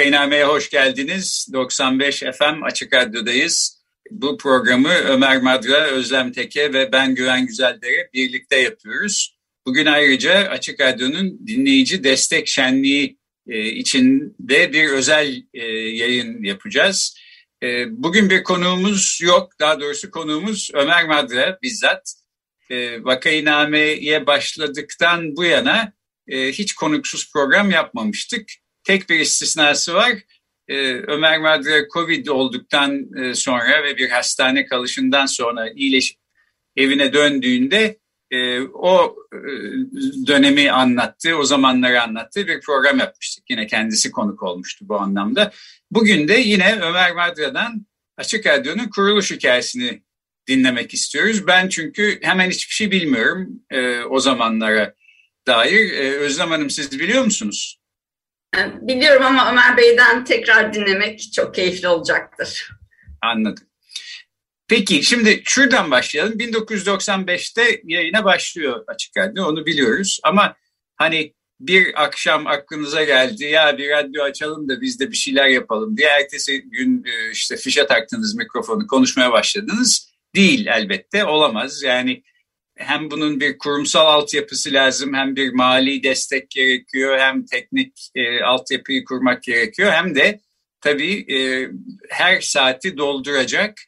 Vakainame'ye hoş geldiniz. 95 FM Açık Radyo'dayız. Bu programı Ömer Madra, Özlem Teke ve ben Güven Güzeldere birlikte yapıyoruz. Bugün ayrıca Açık Radyo'nun dinleyici destek şenliği e, içinde bir özel e, yayın yapacağız. E, bugün bir konuğumuz yok, daha doğrusu konuğumuz Ömer Madra bizzat. Vakainame'ye başladıktan bu yana hiç konuksuz program yapmamıştık. Tek bir istisnası var. Ee, Ömer Madre Covid olduktan e, sonra ve bir hastane kalışından sonra iyileşip evine döndüğünde e, o e, dönemi anlattı, o zamanları anlattı bir program yapmıştık. Yine kendisi konuk olmuştu bu anlamda. Bugün de yine Ömer Madra'dan Açık Radyo'nun kuruluş hikayesini dinlemek istiyoruz. Ben çünkü hemen hiçbir şey bilmiyorum o zamanlara dair. Özlem Hanım siz biliyor musunuz? Biliyorum ama Ömer Bey'den tekrar dinlemek çok keyifli olacaktır. Anladım. Peki şimdi şuradan başlayalım. 1995'te yayına başlıyor Açık Radyo onu biliyoruz ama hani bir akşam aklınıza geldi ya bir radyo açalım da biz de bir şeyler yapalım diye ertesi gün e, işte fişe taktınız mikrofonu konuşmaya başladınız. Değil elbette olamaz yani hem bunun bir kurumsal altyapısı lazım hem bir mali destek gerekiyor hem teknik e, altyapıyı kurmak gerekiyor hem de tabii e, her saati dolduracak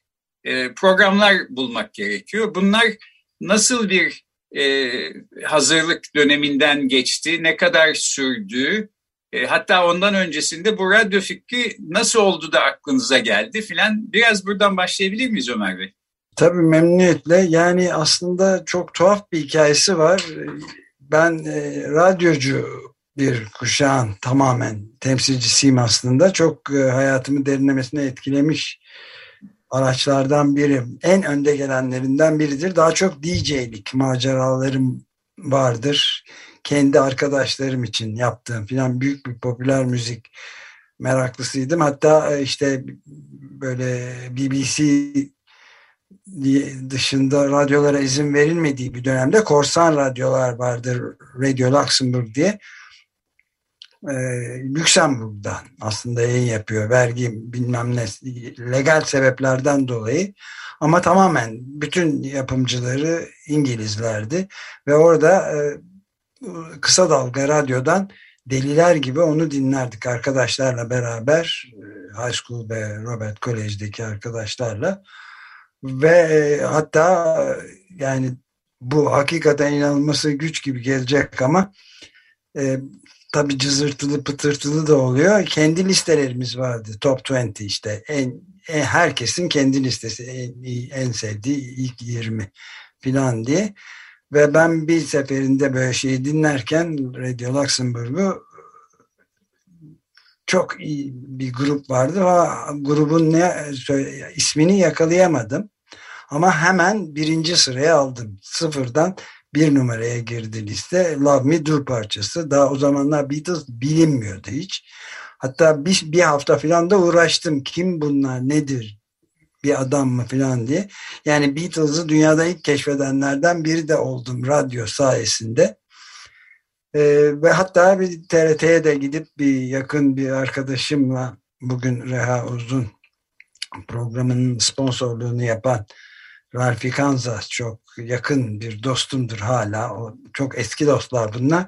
e, programlar bulmak gerekiyor. Bunlar nasıl bir e, hazırlık döneminden geçti, ne kadar sürdü, e, hatta ondan öncesinde bu radyo fikri nasıl oldu da aklınıza geldi filan biraz buradan başlayabilir miyiz Ömer Bey? Tabii memnuniyetle. Yani aslında çok tuhaf bir hikayesi var. Ben e, radyocu bir kuşağın tamamen temsilcisiyim aslında. Çok e, hayatımı derinlemesine etkilemiş araçlardan biri. En önde gelenlerinden biridir. Daha çok DJ'lik maceralarım vardır. Kendi arkadaşlarım için yaptığım filan büyük bir popüler müzik meraklısıydım. Hatta e, işte böyle BBC dışında radyolara izin verilmediği bir dönemde korsan radyolar vardır Radio Luxembourg diye. E, Lüksemburg'dan aslında yayın yapıyor vergi bilmem ne legal sebeplerden dolayı. Ama tamamen bütün yapımcıları İngilizlerdi ve orada e, kısa dalga radyodan deliler gibi onu dinlerdik arkadaşlarla beraber e, High School ve Robert College'deki arkadaşlarla ve e, hatta yani bu hakikaten inanılması güç gibi gelecek ama e, tabi cızırtılı pıtırtılı da oluyor. Kendi listelerimiz vardı. Top 20 işte. En, en herkesin kendi listesi. En, en sevdiği ilk 20 falan diye. Ve ben bir seferinde böyle şeyi dinlerken Radio Luxembourg'u çok iyi bir grup vardı ama grubun ne ismini yakalayamadım. Ama hemen birinci sıraya aldım. Sıfırdan bir numaraya girdi liste. Love Me Do parçası. Daha o zamanlar Beatles bilinmiyordu hiç. Hatta bir, bir hafta falan da uğraştım. Kim bunlar nedir bir adam mı falan diye. Yani Beatles'ı dünyada ilk keşfedenlerden biri de oldum radyo sayesinde. Ee, ve hatta bir TRT'ye de gidip bir yakın bir arkadaşımla bugün Reha Uzun programının sponsorluğunu yapan Ralfi Kansas çok yakın bir dostumdur hala. O çok eski dostlar bunlar.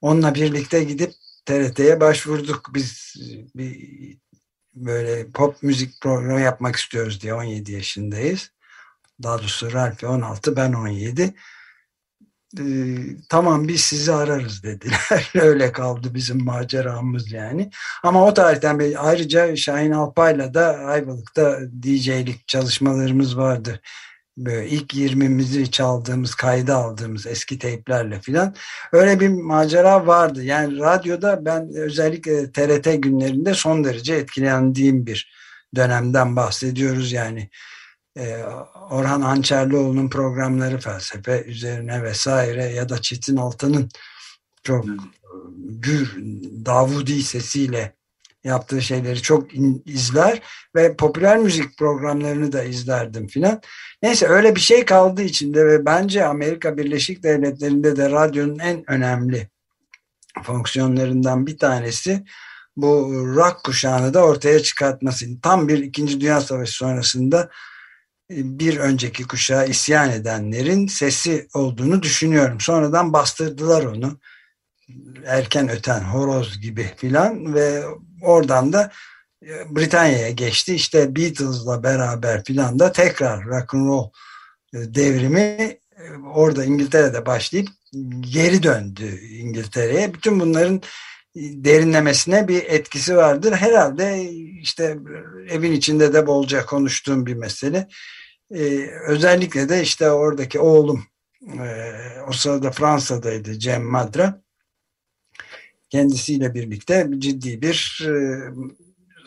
Onunla birlikte gidip TRT'ye başvurduk. Biz bir böyle pop müzik programı yapmak istiyoruz diye 17 yaşındayız. Daha doğrusu Ralfi 16 ben 17. Ee, tamam biz sizi ararız dediler. Öyle kaldı bizim maceramız yani. Ama o tarihten beri ayrıca Şahin Alpay'la da Ayvalık'ta DJ'lik çalışmalarımız vardı Böyle ilk 20'mizi çaldığımız, kayda aldığımız eski teyplerle filan. Öyle bir macera vardı. Yani radyoda ben özellikle TRT günlerinde son derece etkilendiğim bir dönemden bahsediyoruz. Yani e, Orhan Hançerlioğlu'nun programları felsefe üzerine vesaire ya da Çetin Altan'ın çok gür Davudi sesiyle yaptığı şeyleri çok izler ve popüler müzik programlarını da izlerdim filan. Neyse öyle bir şey kaldı içinde ve bence Amerika Birleşik Devletleri'nde de radyonun en önemli fonksiyonlarından bir tanesi bu rock kuşağını da ortaya çıkartması. Tam bir İkinci Dünya Savaşı sonrasında bir önceki kuşağa isyan edenlerin sesi olduğunu düşünüyorum. Sonradan bastırdılar onu. Erken öten horoz gibi filan ve oradan da e, Britanya'ya geçti. İşte Beatles'la beraber filan da tekrar rock and roll e, devrimi e, orada İngiltere'de başlayıp geri döndü İngiltere'ye. Bütün bunların derinlemesine bir etkisi vardır. Herhalde işte evin içinde de bolca konuştuğum bir mesele. Özellikle de işte oradaki oğlum o sırada Fransa'daydı Cem Madra. Kendisiyle birlikte ciddi bir e,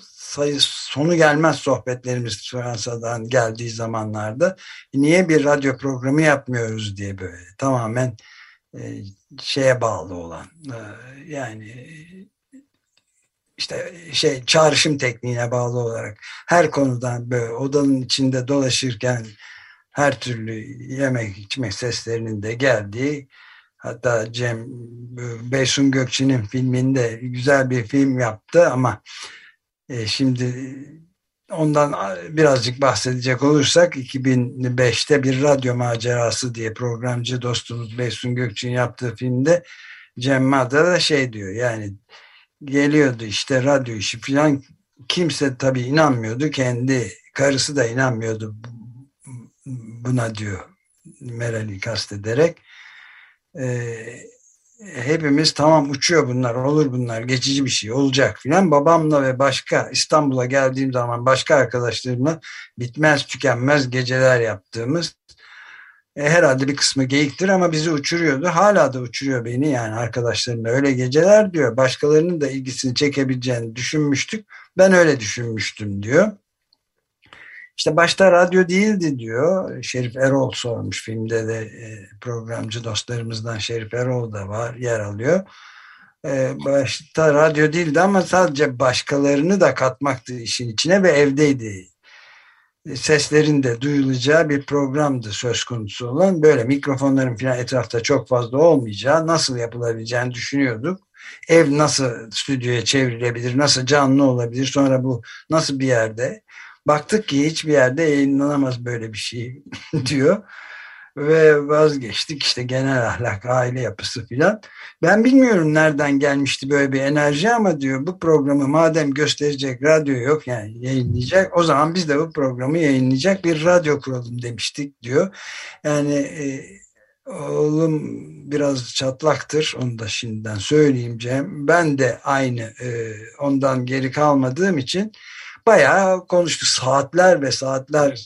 sayı sonu gelmez sohbetlerimiz Fransa'dan geldiği zamanlarda niye bir radyo programı yapmıyoruz? diye böyle tamamen e, şeye bağlı olan e, yani işte şey çağrışım tekniğine bağlı olarak her konudan böyle odanın içinde dolaşırken her türlü yemek içmek seslerinin de geldiği hatta Cem Beysun Gökçe'nin filminde güzel bir film yaptı ama e, şimdi ondan birazcık bahsedecek olursak 2005'te bir radyo macerası diye programcı dostumuz Beysun Gökçe'nin yaptığı filmde Cem Madra da şey diyor yani geliyordu işte radyo işi falan kimse tabii inanmıyordu kendi karısı da inanmıyordu buna diyor Meral'i kastederek ee, hepimiz tamam uçuyor bunlar olur bunlar geçici bir şey olacak filan babamla ve başka İstanbul'a geldiğim zaman başka arkadaşlarımla bitmez tükenmez geceler yaptığımız e, herhalde bir kısmı geyiktir ama bizi uçuruyordu. Hala da uçuruyor beni yani arkadaşlarımla. Öyle geceler diyor. Başkalarının da ilgisini çekebileceğini düşünmüştük. Ben öyle düşünmüştüm diyor. İşte başta radyo değildi diyor. Şerif Erol sormuş filmde de e, programcı dostlarımızdan Şerif Erol da var yer alıyor. E, başta radyo değildi ama sadece başkalarını da katmaktı işin içine ve evdeydi seslerin de duyulacağı bir programdı söz konusu olan. Böyle mikrofonların falan etrafta çok fazla olmayacağı, nasıl yapılabileceğini düşünüyorduk. Ev nasıl stüdyoya çevrilebilir, nasıl canlı olabilir, sonra bu nasıl bir yerde. Baktık ki hiçbir yerde yayınlanamaz böyle bir şey diyor ve vazgeçtik işte genel ahlak, aile yapısı filan. Ben bilmiyorum nereden gelmişti böyle bir enerji ama diyor bu programı madem gösterecek radyo yok yani yayınlayacak o zaman biz de bu programı yayınlayacak bir radyo kuralım demiştik diyor. Yani e, oğlum biraz çatlaktır onu da şimdiden söyleyeyim Cem. Ben de aynı e, ondan geri kalmadığım için bayağı konuştuk. Saatler ve saatler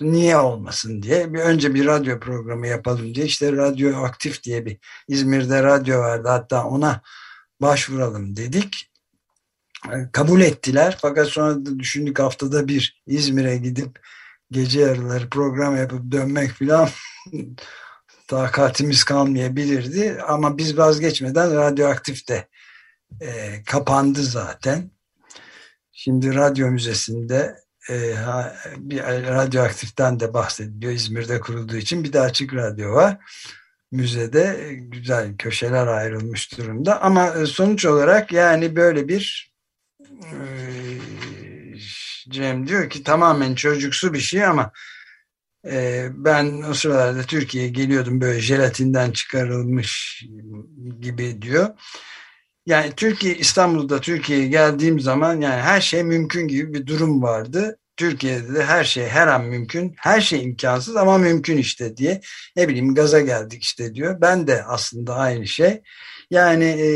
niye olmasın diye. Bir önce bir radyo programı yapalım diye. İşte radyo aktif diye bir İzmir'de radyo vardı. Hatta ona başvuralım dedik. E, kabul ettiler. Fakat sonra da düşündük haftada bir İzmir'e gidip gece yarıları program yapıp dönmek filan takatimiz kalmayabilirdi. Ama biz vazgeçmeden radyoaktif de e, kapandı zaten. Şimdi radyo müzesinde e, bir radyoaktiften de bahsediliyor İzmir'de kurulduğu için. Bir de açık radyo var. Müzede güzel köşeler ayrılmış durumda. Ama e, sonuç olarak yani böyle bir e, Cem diyor ki tamamen çocuksu bir şey ama e, ben o sıralarda Türkiye'ye geliyordum böyle jelatinden çıkarılmış gibi diyor yani Türkiye İstanbul'da Türkiye'ye geldiğim zaman yani her şey mümkün gibi bir durum vardı. Türkiye'de de her şey her an mümkün, her şey imkansız ama mümkün işte diye ne bileyim gaza geldik işte diyor. Ben de aslında aynı şey. Yani e,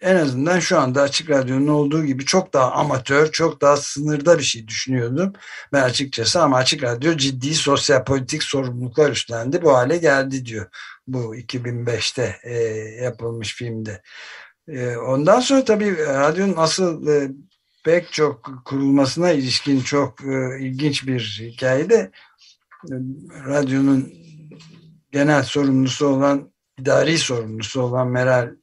en azından şu anda Açık Radyo'nun olduğu gibi çok daha amatör, çok daha sınırda bir şey düşünüyordum. Ben açıkçası ama Açık Radyo ciddi sosyal politik sorumluluklar üstlendi. Bu hale geldi diyor bu 2005'te e, yapılmış filmde. E, ondan sonra tabii radyonun asıl e, pek çok kurulmasına ilişkin çok e, ilginç bir hikayede e, radyonun genel sorumlusu olan idari sorumlusu olan Meral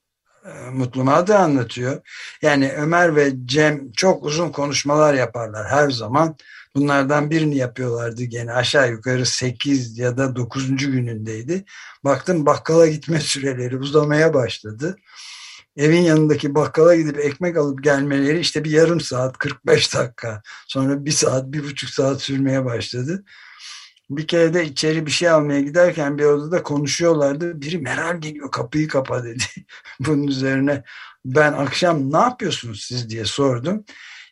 e, Mutlu da anlatıyor. Yani Ömer ve Cem çok uzun konuşmalar yaparlar her zaman. Bunlardan birini yapıyorlardı gene aşağı yukarı 8 ya da 9. günündeydi. Baktım bakkala gitme süreleri uzamaya başladı. Evin yanındaki bakkala gidip ekmek alıp gelmeleri işte bir yarım saat 45 dakika sonra bir saat bir buçuk saat sürmeye başladı. Bir kere de içeri bir şey almaya giderken bir odada konuşuyorlardı. Biri Meral geliyor kapıyı kapa dedi. Bunun üzerine ben akşam ne yapıyorsunuz siz diye sordum.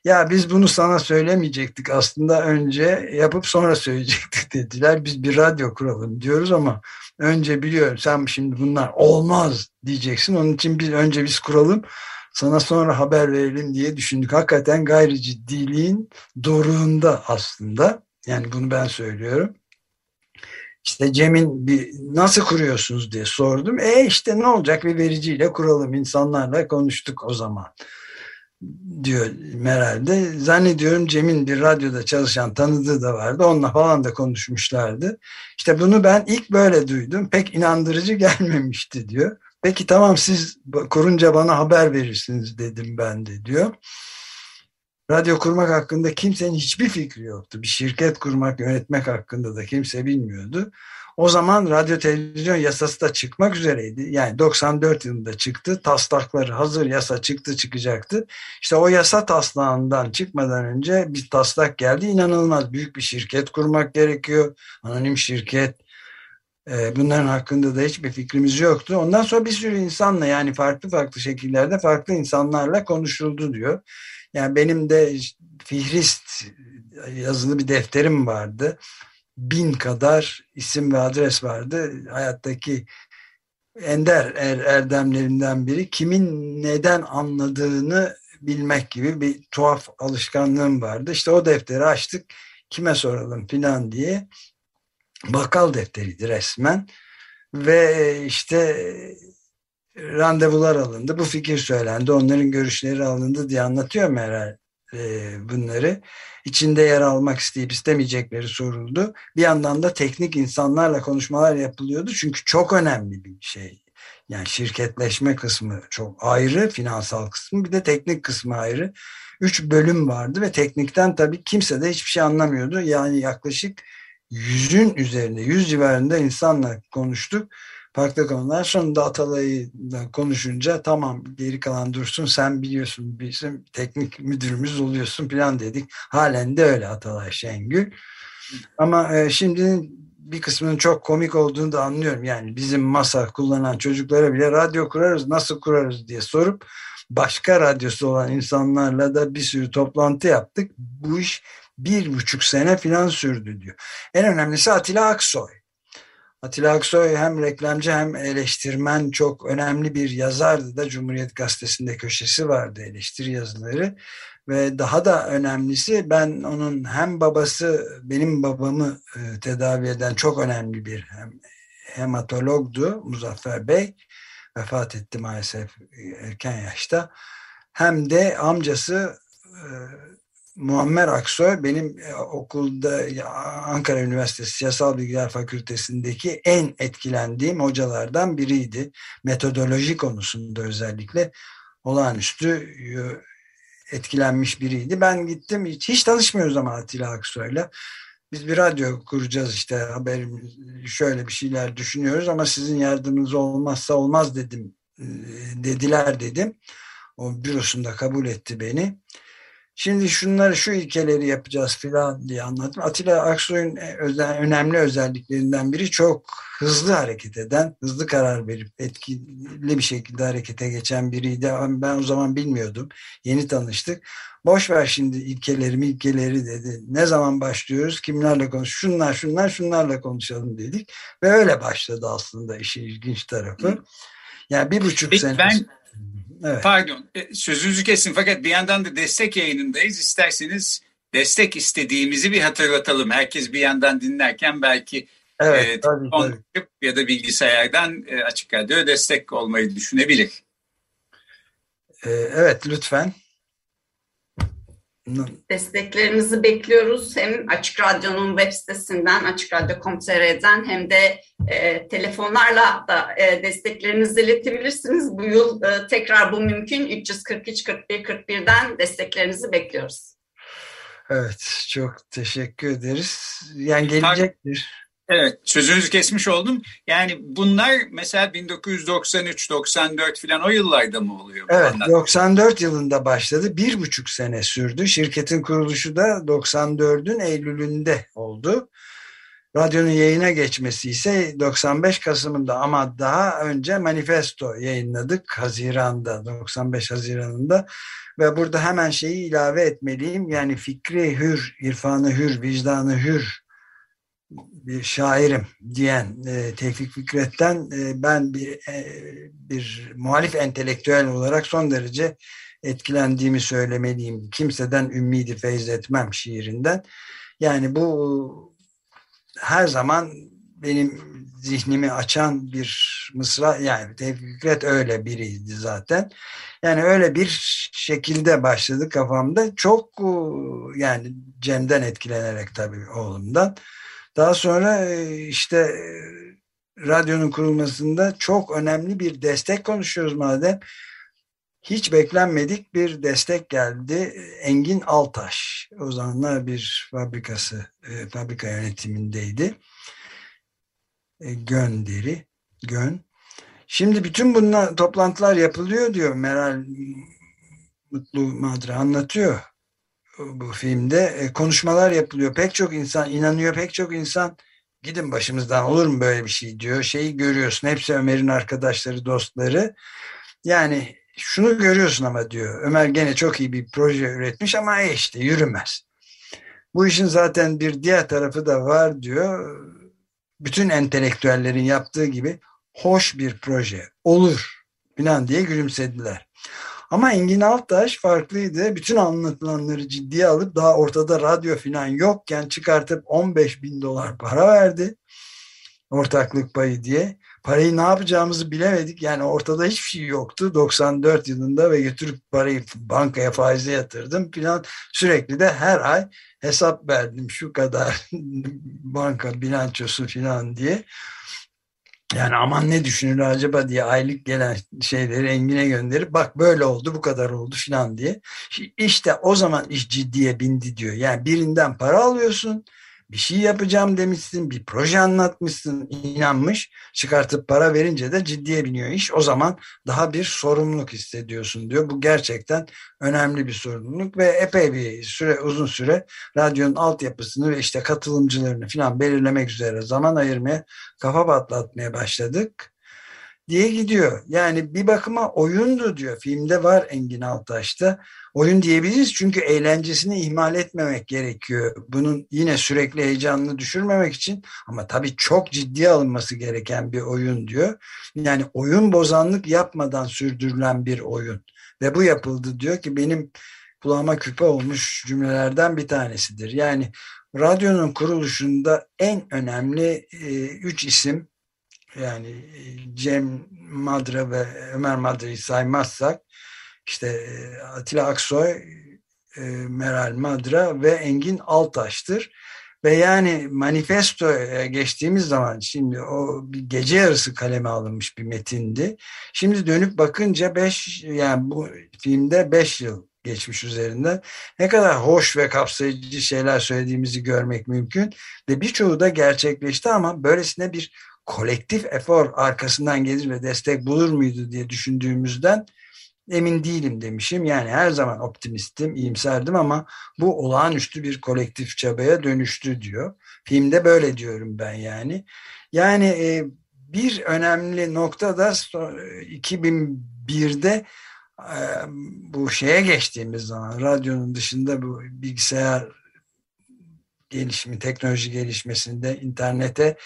Ya biz bunu sana söylemeyecektik aslında önce yapıp sonra söyleyecektik dediler. Biz bir radyo kuralım diyoruz ama önce biliyorum sen şimdi bunlar olmaz diyeceksin. Onun için biz önce biz kuralım sana sonra haber verelim diye düşündük. Hakikaten gayri ciddiliğin doruğunda aslında. Yani bunu ben söylüyorum. İşte Cem'in bir nasıl kuruyorsunuz diye sordum. E işte ne olacak bir vericiyle kuralım insanlarla konuştuk o zaman diyor Meral'de. Zannediyorum Cem'in bir radyoda çalışan tanıdığı da vardı. Onunla falan da konuşmuşlardı. İşte bunu ben ilk böyle duydum. Pek inandırıcı gelmemişti diyor. Peki tamam siz kurunca bana haber verirsiniz dedim ben de diyor. Radyo kurmak hakkında kimsenin hiçbir fikri yoktu. Bir şirket kurmak, yönetmek hakkında da kimse bilmiyordu. O zaman radyo televizyon yasası da çıkmak üzereydi. Yani 94 yılında çıktı. Taslakları hazır yasa çıktı çıkacaktı. İşte o yasa taslağından çıkmadan önce bir taslak geldi. İnanılmaz büyük bir şirket kurmak gerekiyor. Anonim şirket. Ee, bunların hakkında da hiçbir fikrimiz yoktu. Ondan sonra bir sürü insanla yani farklı farklı şekillerde farklı insanlarla konuşuldu diyor. Yani benim de Fihrist yazılı bir defterim vardı. Bin kadar isim ve adres vardı. Hayattaki ender er, erdemlerinden biri. Kimin neden anladığını bilmek gibi bir tuhaf alışkanlığım vardı. İşte o defteri açtık. Kime soralım filan diye. Bakkal defteriydi resmen. Ve işte randevular alındı. Bu fikir söylendi. Onların görüşleri alındı diye anlatıyor Meral e, bunları. içinde yer almak isteyip istemeyecekleri soruldu. Bir yandan da teknik insanlarla konuşmalar yapılıyordu. Çünkü çok önemli bir şey. Yani şirketleşme kısmı çok ayrı, finansal kısmı bir de teknik kısmı ayrı. Üç bölüm vardı ve teknikten tabii kimse de hiçbir şey anlamıyordu. Yani yaklaşık yüzün üzerinde, yüz civarında insanla konuştuk farklı konular. Sonunda Atalay'la konuşunca tamam geri kalan dursun sen biliyorsun bizim teknik müdürümüz oluyorsun plan dedik. Halen de öyle Atalay Şengül. Ama e, şimdi bir kısmının çok komik olduğunu da anlıyorum. Yani bizim masa kullanan çocuklara bile radyo kurarız nasıl kurarız diye sorup başka radyosu olan insanlarla da bir sürü toplantı yaptık. Bu iş bir buçuk sene filan sürdü diyor. En önemlisi Atilla Aksoy. Atilla Aksoy hem reklamcı hem eleştirmen çok önemli bir yazardı da Cumhuriyet Gazetesi'nde köşesi vardı eleştiri yazıları. Ve daha da önemlisi ben onun hem babası benim babamı e, tedavi eden çok önemli bir hem hematologdu Muzaffer Bey. Vefat etti maalesef erken yaşta. Hem de amcası e, Muammer Aksoy benim e, okulda Ankara Üniversitesi Siyasal Bilgiler Fakültesindeki en etkilendiğim hocalardan biriydi. Metodoloji konusunda özellikle olağanüstü etkilenmiş biriydi. Ben gittim hiç, hiç tanışmıyoruz ama Atilla Aksoy'la. Biz bir radyo kuracağız işte haberim şöyle bir şeyler düşünüyoruz ama sizin yardımınız olmazsa olmaz dedim e, dediler dedim. O bürosunda kabul etti beni. Şimdi şunları şu ilkeleri yapacağız filan diye anlattım. Atilla Aksoy'un özel, önemli özelliklerinden biri çok hızlı hareket eden, hızlı karar verip etkili bir şekilde harekete geçen biriydi. Ben o zaman bilmiyordum. Yeni tanıştık. Boş ver şimdi ilkeleri ilkeleri dedi. Ne zaman başlıyoruz? Kimlerle konuş? Şunlar şunlar şunlarla konuşalım dedik. Ve öyle başladı aslında işin ilginç tarafı. Yani bir buçuk Peki sene. Ben Evet. Pardon e, sözünüzü kesin fakat bir yandan da destek yayınındayız. İsterseniz destek istediğimizi bir hatırlatalım. Herkes bir yandan dinlerken belki evet, e, tabii, tabii. ya da bilgisayardan e, açık radyo destek olmayı düşünebilir. E, evet lütfen. Desteklerinizi bekliyoruz. Hem Açık Radyo'nun web sitesinden, açıkradyo.com.tr'den hem de e, telefonlarla da e, desteklerinizi iletebilirsiniz. Bu yıl e, tekrar bu mümkün. 343 41 41'den desteklerinizi bekliyoruz. Evet, çok teşekkür ederiz. Yani gelecektir. Evet, sözünüzü kesmiş oldum. Yani bunlar mesela 1993-94 falan o yıllarda mı oluyor? Evet, anlar? 94 yılında başladı. Bir buçuk sene sürdü. Şirketin kuruluşu da 94'ün Eylül'ünde oldu. Radyonun yayına geçmesi ise 95 Kasım'ında ama daha önce manifesto yayınladık Haziran'da, 95 Haziran'ında. Ve burada hemen şeyi ilave etmeliyim. Yani fikri hür, irfanı hür, vicdanı hür bir şairim diyen e, Tevfik Fikret'ten e, ben bir, e, bir muhalif entelektüel olarak son derece etkilendiğimi söylemeliyim. Kimseden ümmidi feyz etmem şiirinden. Yani bu her zaman benim zihnimi açan bir mısra yani Tevfik Fikret öyle biriydi zaten. Yani öyle bir şekilde başladı kafamda. Çok yani Cem'den etkilenerek tabii oğlumdan. Daha sonra e, işte e, radyonun kurulmasında çok önemli bir destek konuşuyoruz madem. Hiç beklenmedik bir destek geldi. Engin Altaş o zamanlar bir fabrikası, e, fabrika yönetimindeydi. Gönderi, Gön. Şimdi bütün bunlar toplantılar yapılıyor diyor Meral Mutlu Madra anlatıyor bu filmde e, konuşmalar yapılıyor. Pek çok insan inanıyor, pek çok insan gidin başımızdan olur mu böyle bir şey diyor. Şeyi görüyorsun. Hepsi Ömer'in arkadaşları, dostları. Yani şunu görüyorsun ama diyor. Ömer gene çok iyi bir proje üretmiş ama e işte yürümez. Bu işin zaten bir diğer tarafı da var diyor. Bütün entelektüellerin yaptığı gibi hoş bir proje olur falan diye gülümsediler. Ama Engin Altaş farklıydı. Bütün anlatılanları ciddiye alıp daha ortada radyo falan yokken çıkartıp 15 bin dolar para verdi. Ortaklık payı diye. Parayı ne yapacağımızı bilemedik. Yani ortada hiçbir şey yoktu 94 yılında ve götürüp parayı bankaya faize yatırdım falan. Sürekli de her ay hesap verdim şu kadar banka bilançosu falan diye. Yani aman ne düşünür acaba diye aylık gelen şeyleri Engin'e gönderip bak böyle oldu bu kadar oldu filan diye. İşte o zaman iş ciddiye bindi diyor. Yani birinden para alıyorsun bir şey yapacağım demişsin, bir proje anlatmışsın, inanmış, çıkartıp para verince de ciddiye biniyor iş. O zaman daha bir sorumluluk hissediyorsun diyor. Bu gerçekten önemli bir sorumluluk ve epey bir süre, uzun süre radyonun altyapısını ve işte katılımcılarını falan belirlemek üzere zaman ayırmaya, kafa patlatmaya başladık diye gidiyor. Yani bir bakıma oyundu diyor. Filmde var Engin Altaş'ta. Oyun diyebiliriz çünkü eğlencesini ihmal etmemek gerekiyor. Bunun yine sürekli heyecanını düşürmemek için ama tabii çok ciddiye alınması gereken bir oyun diyor. Yani oyun bozanlık yapmadan sürdürülen bir oyun. Ve bu yapıldı diyor ki benim kulağıma küpe olmuş cümlelerden bir tanesidir. Yani radyonun kuruluşunda en önemli e, üç isim yani e, Cem Madra ve Ömer Madra'yı saymazsak işte e, Atilla Aksoy, e, Meral Madra ve Engin Altaş'tır. Ve yani manifestoya geçtiğimiz zaman şimdi o bir gece yarısı kaleme alınmış bir metindi. Şimdi dönüp bakınca beş yani bu filmde beş yıl geçmiş üzerinden ne kadar hoş ve kapsayıcı şeyler söylediğimizi görmek mümkün ve birçoğu da gerçekleşti ama böylesine bir kolektif efor arkasından gelir ve destek bulur muydu diye düşündüğümüzden emin değilim demişim. Yani her zaman optimistim, iyimserdim ama bu olağanüstü bir kolektif çabaya dönüştü diyor. Filmde böyle diyorum ben yani. Yani e, bir önemli nokta da 2001'de e, bu şeye geçtiğimiz zaman radyonun dışında bu bilgisayar gelişimi, teknoloji gelişmesinde internete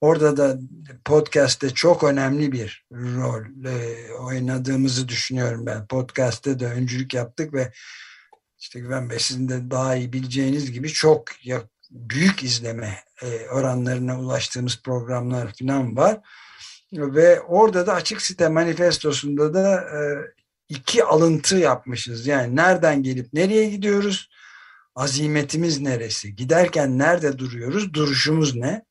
Orada da podcast'te çok önemli bir rol e, oynadığımızı düşünüyorum ben. Podcast'te de öncülük yaptık ve işte Güven Bey sizin de daha iyi bileceğiniz gibi çok büyük izleme e, oranlarına ulaştığımız programlar falan var. Ve orada da açık site manifestosunda da e, iki alıntı yapmışız. Yani nereden gelip nereye gidiyoruz? Azimetimiz neresi? Giderken nerede duruyoruz? Duruşumuz ne?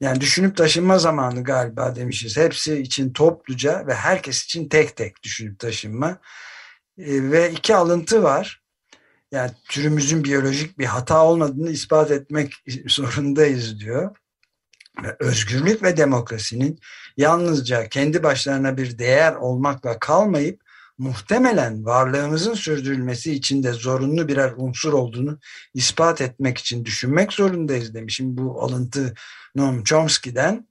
Yani düşünüp taşınma zamanı galiba demişiz. Hepsi için topluca ve herkes için tek tek düşünüp taşınma. E, ve iki alıntı var. Yani türümüzün biyolojik bir hata olmadığını ispat etmek zorundayız diyor. Ve özgürlük ve demokrasinin yalnızca kendi başlarına bir değer olmakla kalmayıp muhtemelen varlığımızın sürdürülmesi için de zorunlu birer unsur olduğunu ispat etmek için düşünmek zorundayız demişim. Bu alıntı Noam Chomsky'den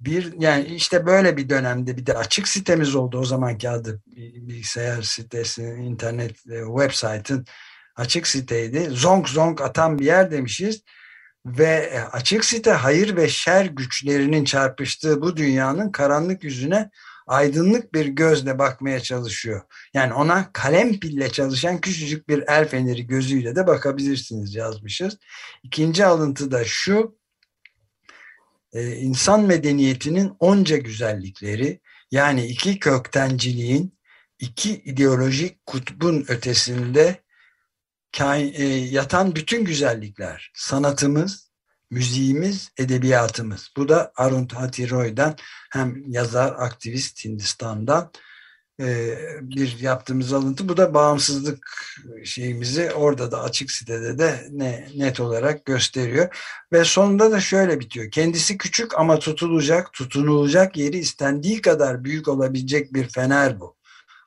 bir yani işte böyle bir dönemde bir de açık sitemiz oldu o zamanki adı bilgisayar sitesi, internet website'ın açık siteydi. Zonk zonk atan bir yer demişiz ve açık site hayır ve şer güçlerinin çarpıştığı bu dünyanın karanlık yüzüne aydınlık bir gözle bakmaya çalışıyor. Yani ona kalem pille çalışan küçücük bir el feneri gözüyle de bakabilirsiniz yazmışız. İkinci alıntı da şu, e, insan medeniyetinin onca güzellikleri yani iki köktenciliğin iki ideolojik kutbun ötesinde e, yatan bütün güzellikler, sanatımız, müziğimiz, edebiyatımız. Bu da Arundhati Roy'dan hem yazar, aktivist Hindistan'dan e, bir yaptığımız alıntı. Bu da bağımsızlık şeyimizi orada da açık sitede de ne, net olarak gösteriyor. Ve sonunda da şöyle bitiyor. Kendisi küçük ama tutulacak, tutunulacak yeri istendiği kadar büyük olabilecek bir fener bu.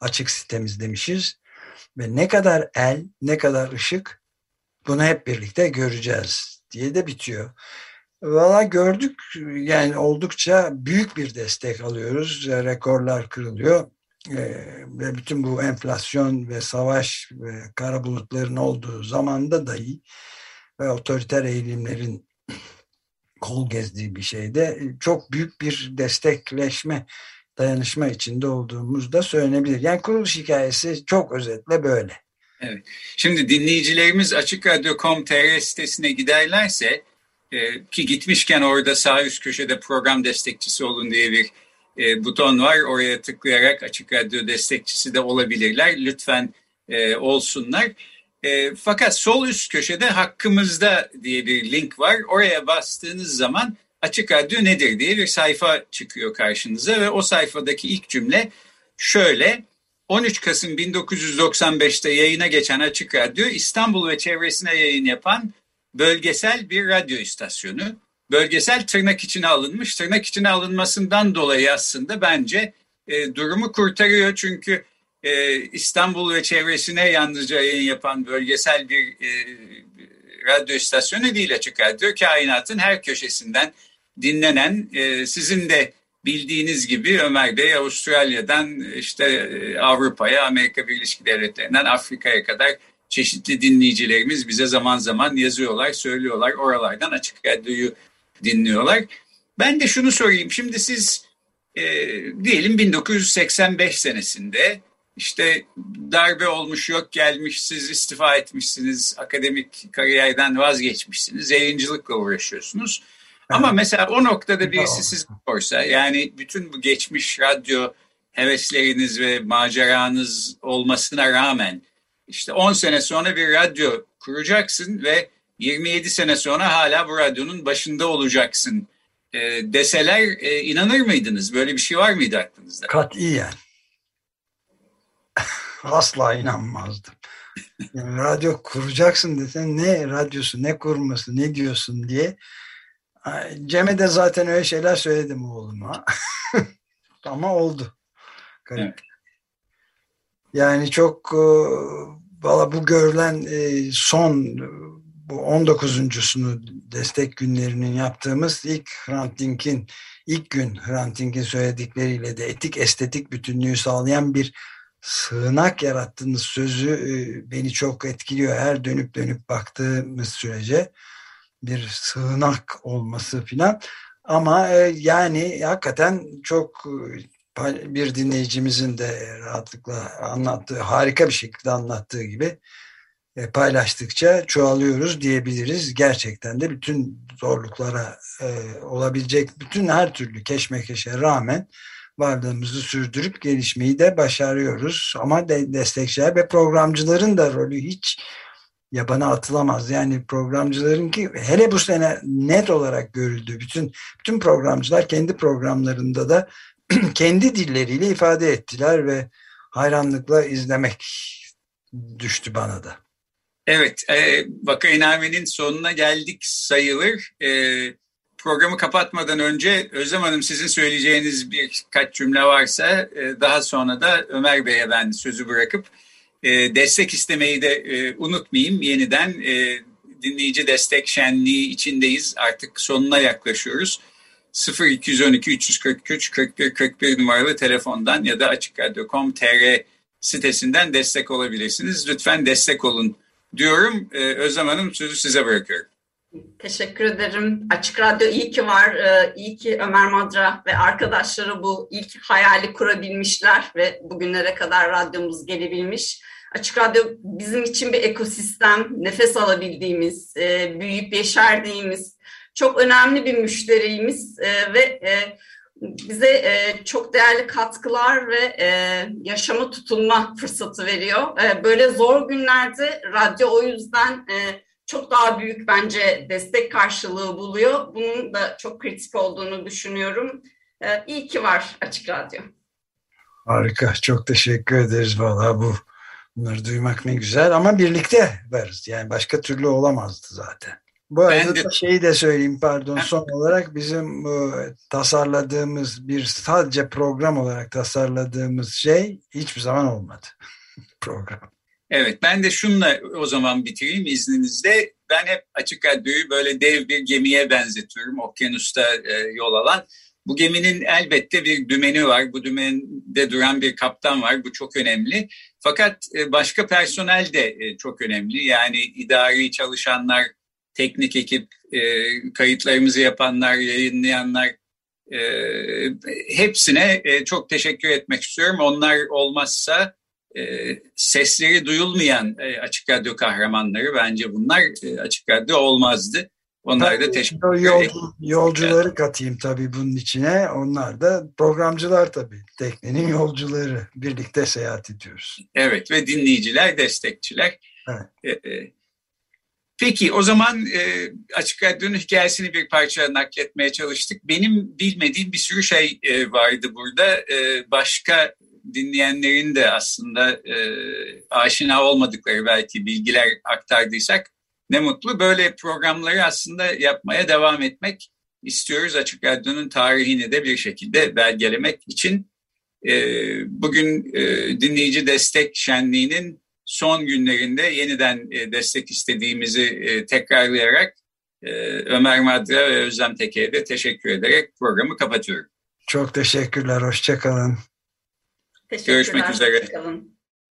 Açık sitemiz demişiz. Ve ne kadar el, ne kadar ışık bunu hep birlikte göreceğiz diye de bitiyor. Valla gördük yani oldukça büyük bir destek alıyoruz. Rekorlar kırılıyor. Ee, ve bütün bu enflasyon ve savaş ve kara bulutların olduğu zamanda dahi ve otoriter eğilimlerin kol gezdiği bir şeyde çok büyük bir destekleşme dayanışma içinde olduğumuz da söylenebilir. Yani kuruluş hikayesi çok özetle böyle. Evet. Şimdi dinleyicilerimiz Açık Radyo.com.tr sitesine giderlerse e, ki gitmişken orada sağ üst köşede program destekçisi olun diye bir e, buton var. Oraya tıklayarak Açık Radyo destekçisi de olabilirler. Lütfen e, olsunlar. E, fakat sol üst köşede hakkımızda diye bir link var. Oraya bastığınız zaman Açık Radyo nedir diye bir sayfa çıkıyor karşınıza ve o sayfadaki ilk cümle şöyle. 13 Kasım 1995'te yayına geçen Açık Radyo İstanbul ve çevresine yayın yapan bölgesel bir radyo istasyonu. Bölgesel tırnak içine alınmış. Tırnak içine alınmasından dolayı aslında bence e, durumu kurtarıyor. Çünkü e, İstanbul ve çevresine yalnızca yayın yapan bölgesel bir e, radyo istasyonu değil Açık Radyo. Kainatın her köşesinden dinlenen e, sizin de bildiğiniz gibi Ömer Bey Avustralya'dan işte e, Avrupa'ya, Amerika Birleşik Devletleri'nden Afrika'ya kadar çeşitli dinleyicilerimiz bize zaman zaman yazıyorlar, söylüyorlar. Oralardan açık radyoyu dinliyorlar. Ben de şunu sorayım. Şimdi siz e, diyelim 1985 senesinde işte darbe olmuş yok gelmiş siz istifa etmişsiniz akademik kariyerden vazgeçmişsiniz yayıncılıkla uğraşıyorsunuz ama mesela o noktada birisi siz sorsa yani bütün bu geçmiş radyo hevesleriniz ve maceranız olmasına rağmen işte 10 sene sonra bir radyo kuracaksın ve 27 sene sonra hala bu radyonun başında olacaksın e, deseler e, inanır mıydınız? Böyle bir şey var mıydı aklınızda? Katiyen. Asla inanmazdım. Yani radyo kuracaksın desen ne radyosu ne kurması ne diyorsun diye Cem'e de zaten öyle şeyler söyledim oğluma. Ama oldu. Evet. Yani çok e, valla bu görülen e, son bu 19.sunu destek günlerinin yaptığımız ilk Hrant Dink'in ilk gün Hrant Dink'in söyledikleriyle de etik estetik bütünlüğü sağlayan bir sığınak yarattığınız sözü e, beni çok etkiliyor her dönüp dönüp baktığımız sürece bir sığınak olması filan. Ama e, yani hakikaten çok e, bir dinleyicimizin de rahatlıkla anlattığı, harika bir şekilde anlattığı gibi e, paylaştıkça çoğalıyoruz diyebiliriz. Gerçekten de bütün zorluklara olabilecek bütün her türlü keşmekeşe rağmen varlığımızı sürdürüp gelişmeyi de başarıyoruz. Ama de destekçiler ve programcıların da rolü hiç yabana atılamaz. Yani programcıların ki hele bu sene net olarak görüldü. Bütün bütün programcılar kendi programlarında da kendi dilleriyle ifade ettiler ve hayranlıkla izlemek düştü bana da. Evet, e, Vakainame'nin sonuna geldik sayılır. E, programı kapatmadan önce Özlem Hanım sizin söyleyeceğiniz birkaç cümle varsa e, daha sonra da Ömer Bey'e ben sözü bırakıp e, destek istemeyi de e, unutmayayım. Yeniden e, dinleyici destek şenliği içindeyiz. Artık sonuna yaklaşıyoruz. 0212 343 41 41 numaralı telefondan ya da açıkradyo.com.tr sitesinden destek olabilirsiniz. Lütfen destek olun diyorum. Ee, Özlem Hanım sözü size bırakıyorum. Teşekkür ederim. Açık Radyo iyi ki var. Ee, iyi ki Ömer Madra ve arkadaşları bu ilk hayali kurabilmişler ve bugünlere kadar radyomuz gelebilmiş. Açık Radyo bizim için bir ekosistem, nefes alabildiğimiz, e, büyüyüp yeşerdiğimiz çok önemli bir müşterimiz e, ve e, bize çok değerli katkılar ve yaşama tutulma fırsatı veriyor. Böyle zor günlerde radyo o yüzden çok daha büyük bence destek karşılığı buluyor. Bunun da çok kritik olduğunu düşünüyorum. İyi ki var Açık Radyo. Harika. Çok teşekkür ederiz valla bu Bunları duymak ne güzel ama birlikte varız. Yani başka türlü olamazdı zaten. Bu arada de... şeyi de söyleyeyim pardon son olarak bizim bu tasarladığımız bir sadece program olarak tasarladığımız şey hiçbir zaman olmadı. program. Evet ben de şunla o zaman bitireyim izninizle. Ben hep açık radyoyu böyle dev bir gemiye benzetiyorum. Okyanusta e, yol alan. Bu geminin elbette bir dümeni var. Bu dümende duran bir kaptan var. Bu çok önemli. Fakat e, başka personel de e, çok önemli. Yani idari çalışanlar, teknik ekip, e, kayıtlarımızı yapanlar, yayınlayanlar hepsine çok teşekkür etmek istiyorum. Onlar olmazsa sesleri duyulmayan açık radyo kahramanları bence bunlar açık radyo olmazdı. Onlar da teşekkür ederim. Yolcuları katayım tabii bunun içine. Onlar da programcılar tabii. Teknenin yolcuları. Birlikte seyahat ediyoruz. Evet ve dinleyiciler, destekçiler. Evet. E, e, peki o zaman e, Açık Radyo'nun hikayesini bir parça nakletmeye çalıştık. Benim bilmediğim bir sürü şey vardı burada. başka dinleyenlerin de aslında aşina olmadıkları belki bilgiler aktardıysak ne mutlu. Böyle programları aslında yapmaya devam etmek istiyoruz. Açık Radyo'nun tarihini de bir şekilde belgelemek için. E, bugün e, dinleyici destek şenliğinin son günlerinde yeniden e, destek istediğimizi e, tekrarlayarak Ömer Madra ve Özlem Teke'ye de teşekkür ederek programı kapatıyorum. Çok teşekkürler, hoşçakalın. Görüşmek üzere. Hoşçakalın.